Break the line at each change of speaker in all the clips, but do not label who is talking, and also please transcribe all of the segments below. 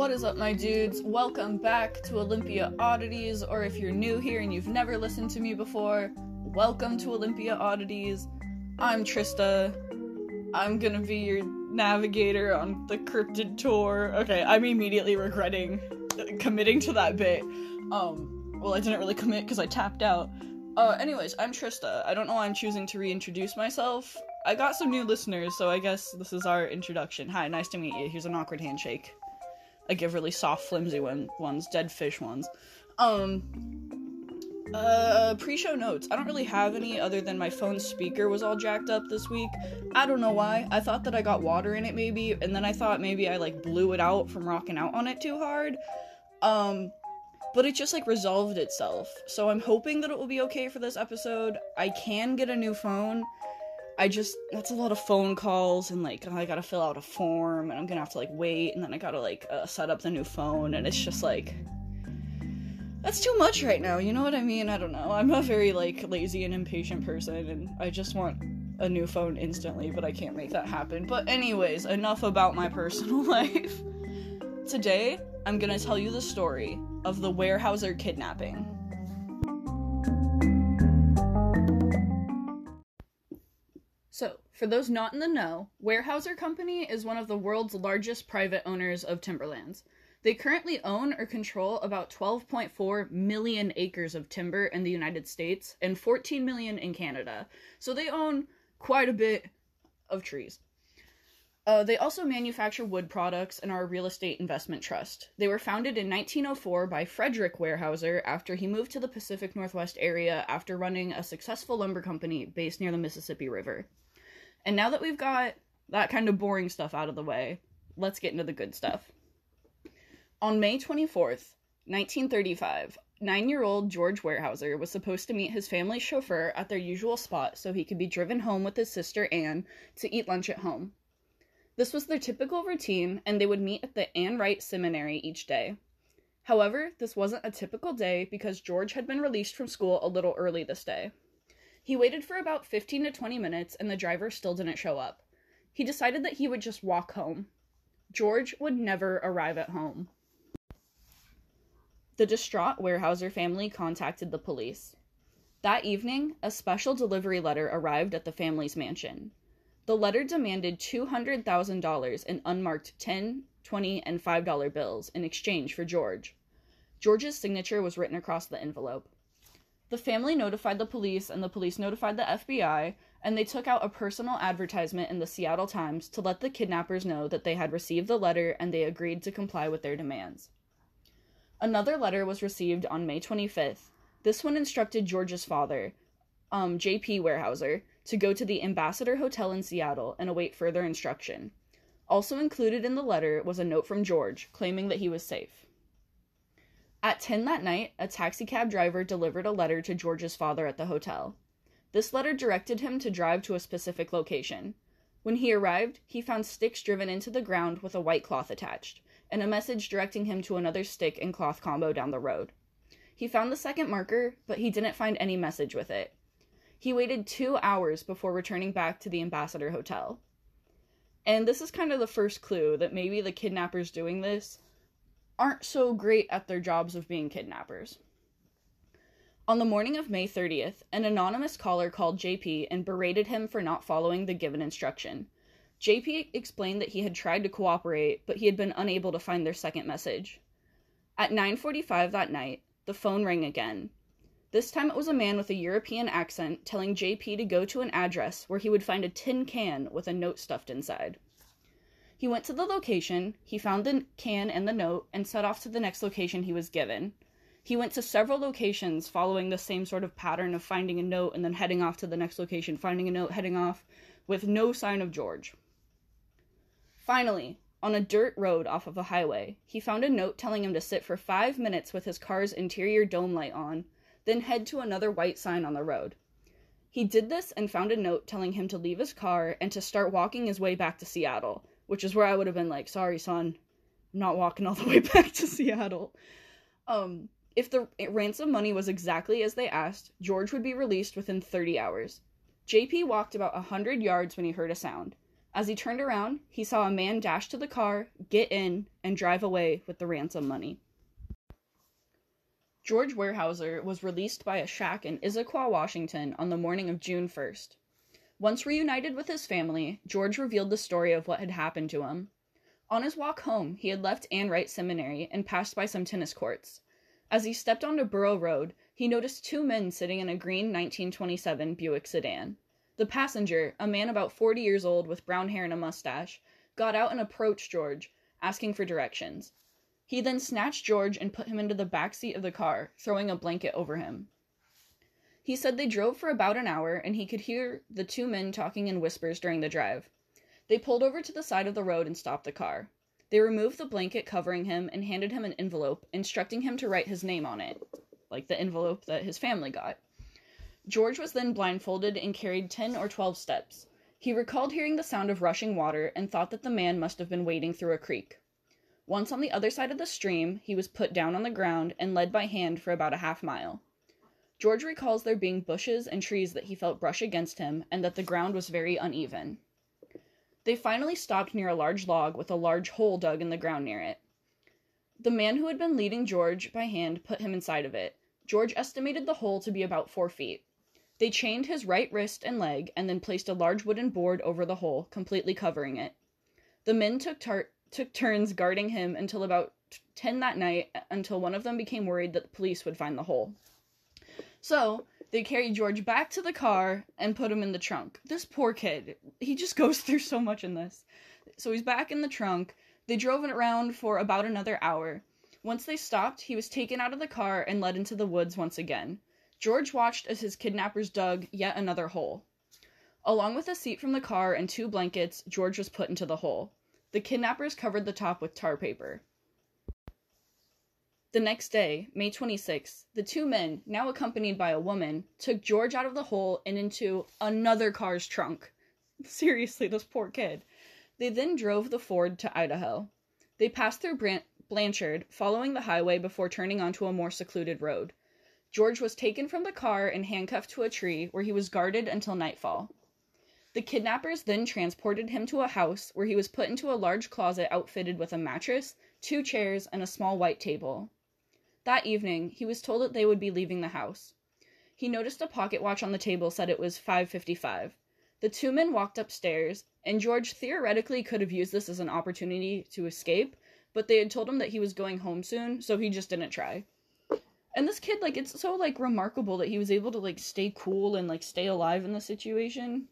What is up, my dudes? Welcome back to Olympia Oddities, or if you're new here and you've never listened to me before, welcome to Olympia Oddities. I'm Trista. I'm gonna be your navigator on the cryptid tour. Okay, I'm immediately regretting committing to that bit. Um, well, I didn't really commit because I tapped out. Uh, anyways, I'm Trista. I don't know why I'm choosing to reintroduce myself. I got some new listeners, so I guess this is our introduction. Hi, nice to meet you. Here's an awkward handshake. I give really soft, flimsy one, ones, dead fish ones. Um, uh, pre-show notes. I don't really have any other than my phone speaker was all jacked up this week. I don't know why. I thought that I got water in it maybe, and then I thought maybe I like blew it out from rocking out on it too hard. Um, but it just like resolved itself. So I'm hoping that it will be okay for this episode. I can get a new phone. I just that's a lot of phone calls and like I gotta fill out a form and I'm gonna have to like wait and then I gotta like uh, set up the new phone and it's just like that's too much right now. You know what I mean? I don't know. I'm a very like lazy and impatient person and I just want a new phone instantly, but I can't make that happen. But anyways, enough about my personal life. Today, I'm gonna tell you the story of the Weyerhaeuser kidnapping. For those not in the know, Weyerhaeuser Company is one of the world's largest private owners of timberlands. They currently own or control about 12.4 million acres of timber in the United States and 14 million in Canada. So they own quite a bit of trees. Uh, they also manufacture wood products and are a real estate investment trust. They were founded in 1904 by Frederick Weyerhaeuser after he moved to the Pacific Northwest area after running a successful lumber company based near the Mississippi River. And now that we've got that kind of boring stuff out of the way, let's get into the good stuff. On May 24th, 1935, nine year old George Weyerhaeuser was supposed to meet his family's chauffeur at their usual spot so he could be driven home with his sister Anne to eat lunch at home. This was their typical routine, and they would meet at the Ann Wright Seminary each day. However, this wasn't a typical day because George had been released from school a little early this day. He waited for about 15 to 20 minutes and the driver still didn't show up. He decided that he would just walk home. George would never arrive at home. The distraught Weyerhaeuser family contacted the police. That evening, a special delivery letter arrived at the family's mansion. The letter demanded $200,000 in unmarked 10, 20, and $5 bills in exchange for George. George's signature was written across the envelope. The family notified the police, and the police notified the FBI, and they took out a personal advertisement in the Seattle Times to let the kidnappers know that they had received the letter and they agreed to comply with their demands. Another letter was received on May 25th. This one instructed George's father, um, J.P. Weyerhaeuser, to go to the Ambassador Hotel in Seattle and await further instruction. Also included in the letter was a note from George claiming that he was safe. At 10 that night, a taxicab driver delivered a letter to George's father at the hotel. This letter directed him to drive to a specific location. When he arrived, he found sticks driven into the ground with a white cloth attached, and a message directing him to another stick and cloth combo down the road. He found the second marker, but he didn't find any message with it. He waited two hours before returning back to the Ambassador Hotel. And this is kind of the first clue that maybe the kidnappers doing this aren't so great at their jobs of being kidnappers. On the morning of May 30th, an anonymous caller called JP and berated him for not following the given instruction. JP explained that he had tried to cooperate, but he had been unable to find their second message. At 9:45 that night, the phone rang again. This time it was a man with a European accent telling JP to go to an address where he would find a tin can with a note stuffed inside. He went to the location, he found the can and the note, and set off to the next location he was given. He went to several locations following the same sort of pattern of finding a note and then heading off to the next location, finding a note, heading off, with no sign of George. Finally, on a dirt road off of a highway, he found a note telling him to sit for five minutes with his car's interior dome light on, then head to another white sign on the road. He did this and found a note telling him to leave his car and to start walking his way back to Seattle, which is where I would have been like, sorry, son, I'm not walking all the way back to Seattle. Um, if the ransom money was exactly as they asked, George would be released within 30 hours. JP walked about a 100 yards when he heard a sound. As he turned around, he saw a man dash to the car, get in, and drive away with the ransom money. George Weyerhaeuser was released by a shack in Issaquah, Washington on the morning of June 1st. Once reunited with his family, George revealed the story of what had happened to him. On his walk home, he had left Ann Wright Seminary and passed by some tennis courts. As he stepped onto Borough Road, he noticed two men sitting in a green 1927 Buick sedan. The passenger, a man about 40 years old with brown hair and a mustache, got out and approached George, asking for directions. He then snatched George and put him into the back seat of the car, throwing a blanket over him. He said they drove for about an hour and he could hear the two men talking in whispers during the drive. They pulled over to the side of the road and stopped the car. They removed the blanket covering him and handed him an envelope, instructing him to write his name on it, like the envelope that his family got. George was then blindfolded and carried 10 or 12 steps. He recalled hearing the sound of rushing water and thought that the man must have been wading through a creek. Once on the other side of the stream, he was put down on the ground and led by hand for about a half mile. George recalls there being bushes and trees that he felt brush against him and that the ground was very uneven. They finally stopped near a large log with a large hole dug in the ground near it. The man who had been leading George by hand put him inside of it. George estimated the hole to be about four feet. They chained his right wrist and leg and then placed a large wooden board over the hole, completely covering it. The men took, tar- took turns guarding him until about 10 that night, uh, until one of them became worried that the police would find the hole. So, they carried George back to the car and put him in the trunk. This poor kid, he just goes through so much in this. So, he's back in the trunk. They drove it around for about another hour. Once they stopped, he was taken out of the car and led into the woods once again. George watched as his kidnappers dug yet another hole. Along with a seat from the car and two blankets, George was put into the hole. The kidnappers covered the top with tar paper. The next day, May 26, the two men, now accompanied by a woman, took George out of the hole and into another car's trunk. Seriously, this poor kid. They then drove the Ford to Idaho. They passed through Blanchard, following the highway before turning onto a more secluded road. George was taken from the car and handcuffed to a tree where he was guarded until nightfall. The kidnappers then transported him to a house where he was put into a large closet outfitted with a mattress, two chairs, and a small white table. That evening, he was told that they would be leaving the house. He noticed a pocket watch on the table said it was 5:55. The two men walked upstairs, and George theoretically could have used this as an opportunity to escape, but they had told him that he was going home soon, so he just didn't try and this kid like it's so like remarkable that he was able to like stay cool and like stay alive in the situation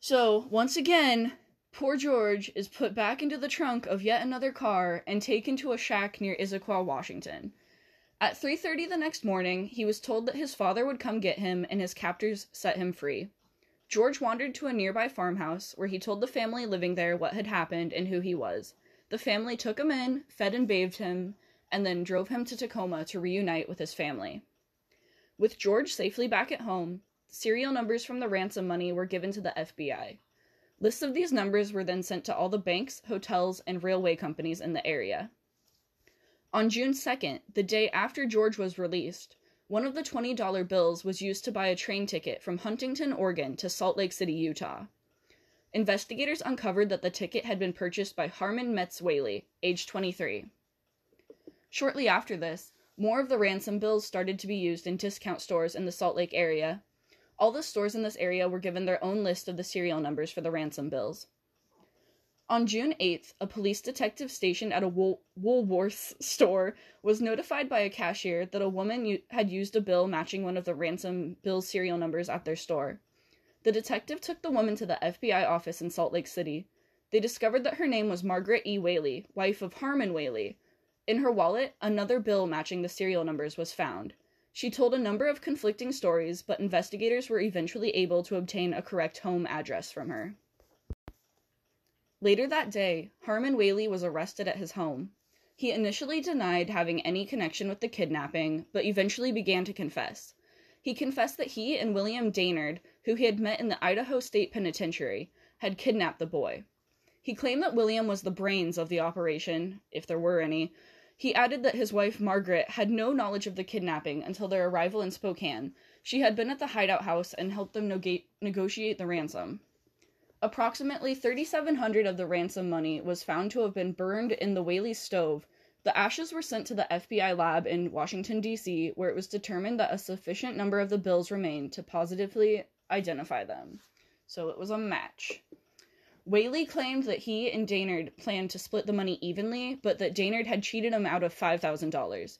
so once again poor george is put back into the trunk of yet another car and taken to a shack near issaquah washington at 3.30 the next morning he was told that his father would come get him and his captors set him free george wandered to a nearby farmhouse where he told the family living there what had happened and who he was the family took him in fed and bathed him and then drove him to Tacoma to reunite with his family. With George safely back at home, serial numbers from the ransom money were given to the FBI. Lists of these numbers were then sent to all the banks, hotels, and railway companies in the area. On June 2nd, the day after George was released, one of the $20 bills was used to buy a train ticket from Huntington, Oregon to Salt Lake City, Utah. Investigators uncovered that the ticket had been purchased by Harmon Metz Waley, age 23. Shortly after this, more of the ransom bills started to be used in discount stores in the Salt Lake area. All the stores in this area were given their own list of the serial numbers for the ransom bills. On June 8th, a police detective stationed at a Wool- Woolworths store was notified by a cashier that a woman u- had used a bill matching one of the ransom bill serial numbers at their store. The detective took the woman to the FBI office in Salt Lake City. They discovered that her name was Margaret E. Waley, wife of Harmon Waley, in her wallet, another bill matching the serial numbers was found. She told a number of conflicting stories, but investigators were eventually able to obtain a correct home address from her. Later that day, Harmon Waley was arrested at his home. He initially denied having any connection with the kidnapping, but eventually began to confess. He confessed that he and William Dainard, who he had met in the Idaho State Penitentiary, had kidnapped the boy. He claimed that William was the brains of the operation, if there were any, he added that his wife, Margaret, had no knowledge of the kidnapping until their arrival in Spokane. She had been at the hideout house and helped them negotiate the ransom. Approximately 3,700 of the ransom money was found to have been burned in the Waley stove. The ashes were sent to the FBI lab in Washington, D.C., where it was determined that a sufficient number of the bills remained to positively identify them. So it was a match. Waley claimed that he and Dainard planned to split the money evenly, but that Dainard had cheated him out of $5,000.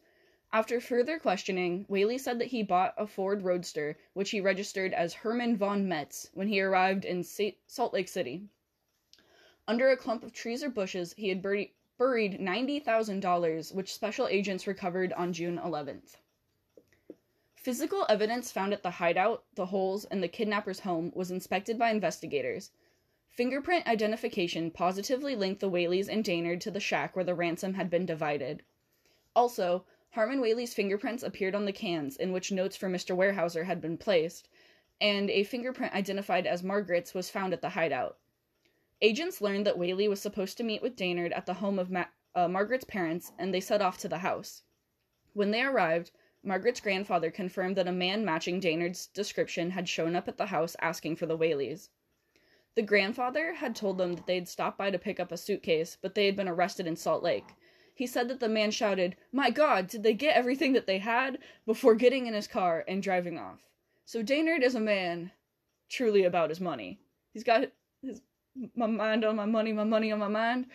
After further questioning, Waley said that he bought a Ford Roadster, which he registered as Herman von Metz, when he arrived in Salt Lake City. Under a clump of trees or bushes, he had buried $90,000, which special agents recovered on June 11th. Physical evidence found at the hideout, the holes, and the kidnapper's home was inspected by investigators. Fingerprint identification positively linked the Waleys and Dainard to the shack where the ransom had been divided. Also, Harmon Waley's fingerprints appeared on the cans in which notes for Mr. Weyerhaeuser had been placed, and a fingerprint identified as Margaret's was found at the hideout. Agents learned that Waley was supposed to meet with Dainard at the home of Ma- uh, Margaret's parents, and they set off to the house. When they arrived, Margaret's grandfather confirmed that a man matching Dainard's description had shown up at the house asking for the Waleys. The grandfather had told them that they'd stopped by to pick up a suitcase, but they had been arrested in Salt Lake. He said that the man shouted, My God, did they get everything that they had? before getting in his car and driving off. So Dainard is a man truly about his money. He's got his my mind on my money, my money on my mind.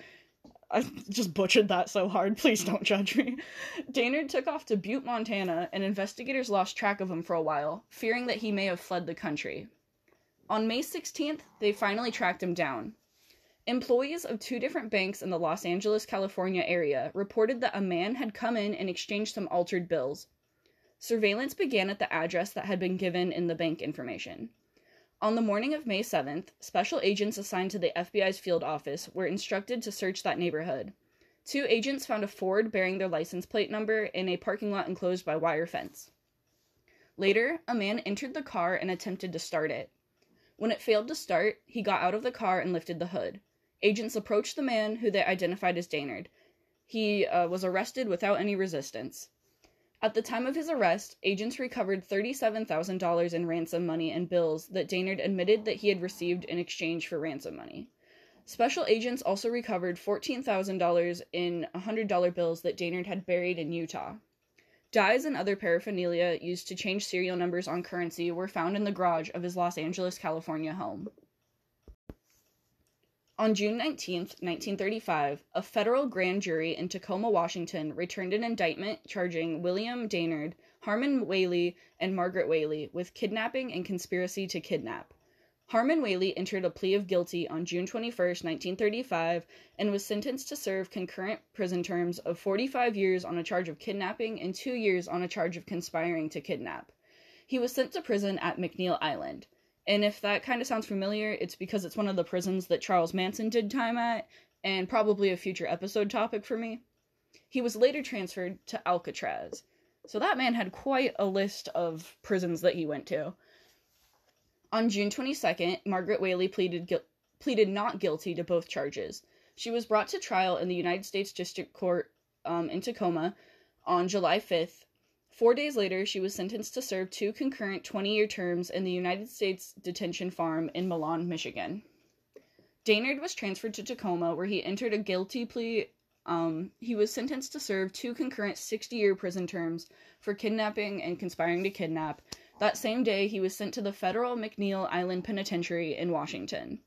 I just butchered that so hard. Please don't judge me. Dainard took off to Butte, Montana, and investigators lost track of him for a while, fearing that he may have fled the country. On May 16th, they finally tracked him down. Employees of two different banks in the Los Angeles, California area reported that a man had come in and exchanged some altered bills. Surveillance began at the address that had been given in the bank information. On the morning of May 7th, special agents assigned to the FBI's field office were instructed to search that neighborhood. Two agents found a Ford bearing their license plate number in a parking lot enclosed by wire fence. Later, a man entered the car and attempted to start it. When it failed to start, he got out of the car and lifted the hood. Agents approached the man, who they identified as Dainard. He uh, was arrested without any resistance. At the time of his arrest, agents recovered $37,000 in ransom money and bills that Dainard admitted that he had received in exchange for ransom money. Special agents also recovered $14,000 in $100 bills that Dainard had buried in Utah. Dyes and other paraphernalia used to change serial numbers on currency were found in the garage of his Los Angeles, California home. On June 19, 1935, a federal grand jury in Tacoma, Washington returned an indictment charging William Dainard, Harmon Waley, and Margaret Waley with kidnapping and conspiracy to kidnap. Harmon Waley entered a plea of guilty on June 21, 1935, and was sentenced to serve concurrent prison terms of 45 years on a charge of kidnapping and two years on a charge of conspiring to kidnap. He was sent to prison at McNeil Island. And if that kind of sounds familiar, it's because it's one of the prisons that Charles Manson did time at, and probably a future episode topic for me. He was later transferred to Alcatraz. So that man had quite a list of prisons that he went to. On June 22nd, Margaret Waley pleaded gu- pleaded not guilty to both charges. She was brought to trial in the United States District Court um, in Tacoma on July 5th. Four days later, she was sentenced to serve two concurrent 20 year terms in the United States Detention Farm in Milan, Michigan. Dainard was transferred to Tacoma, where he entered a guilty plea. Um, he was sentenced to serve two concurrent 60 year prison terms for kidnapping and conspiring to kidnap, that same day, he was sent to the federal McNeil Island Penitentiary in Washington.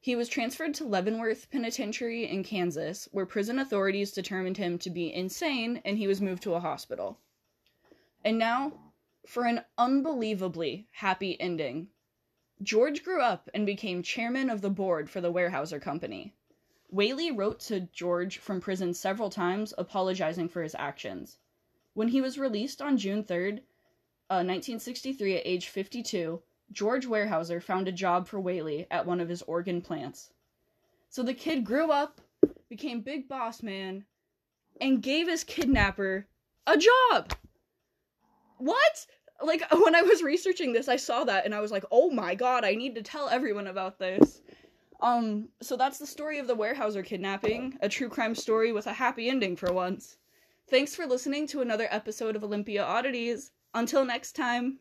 He was transferred to Leavenworth Penitentiary in Kansas, where prison authorities determined him to be insane and he was moved to a hospital. And now, for an unbelievably happy ending. George grew up and became chairman of the board for the Weyerhaeuser Company. Waley wrote to George from prison several times apologizing for his actions. When he was released on June 3rd, 1963, at age 52, George Weyerhaeuser found a job for Waley at one of his organ plants. So the kid grew up, became big boss man, and gave his kidnapper a job. What? Like when I was researching this, I saw that and I was like, "Oh my god, I need to tell everyone about this." Um, so that's the story of the Weyerhaeuser kidnapping, a true crime story with a happy ending for once. Thanks for listening to another episode of Olympia Oddities. Until next time.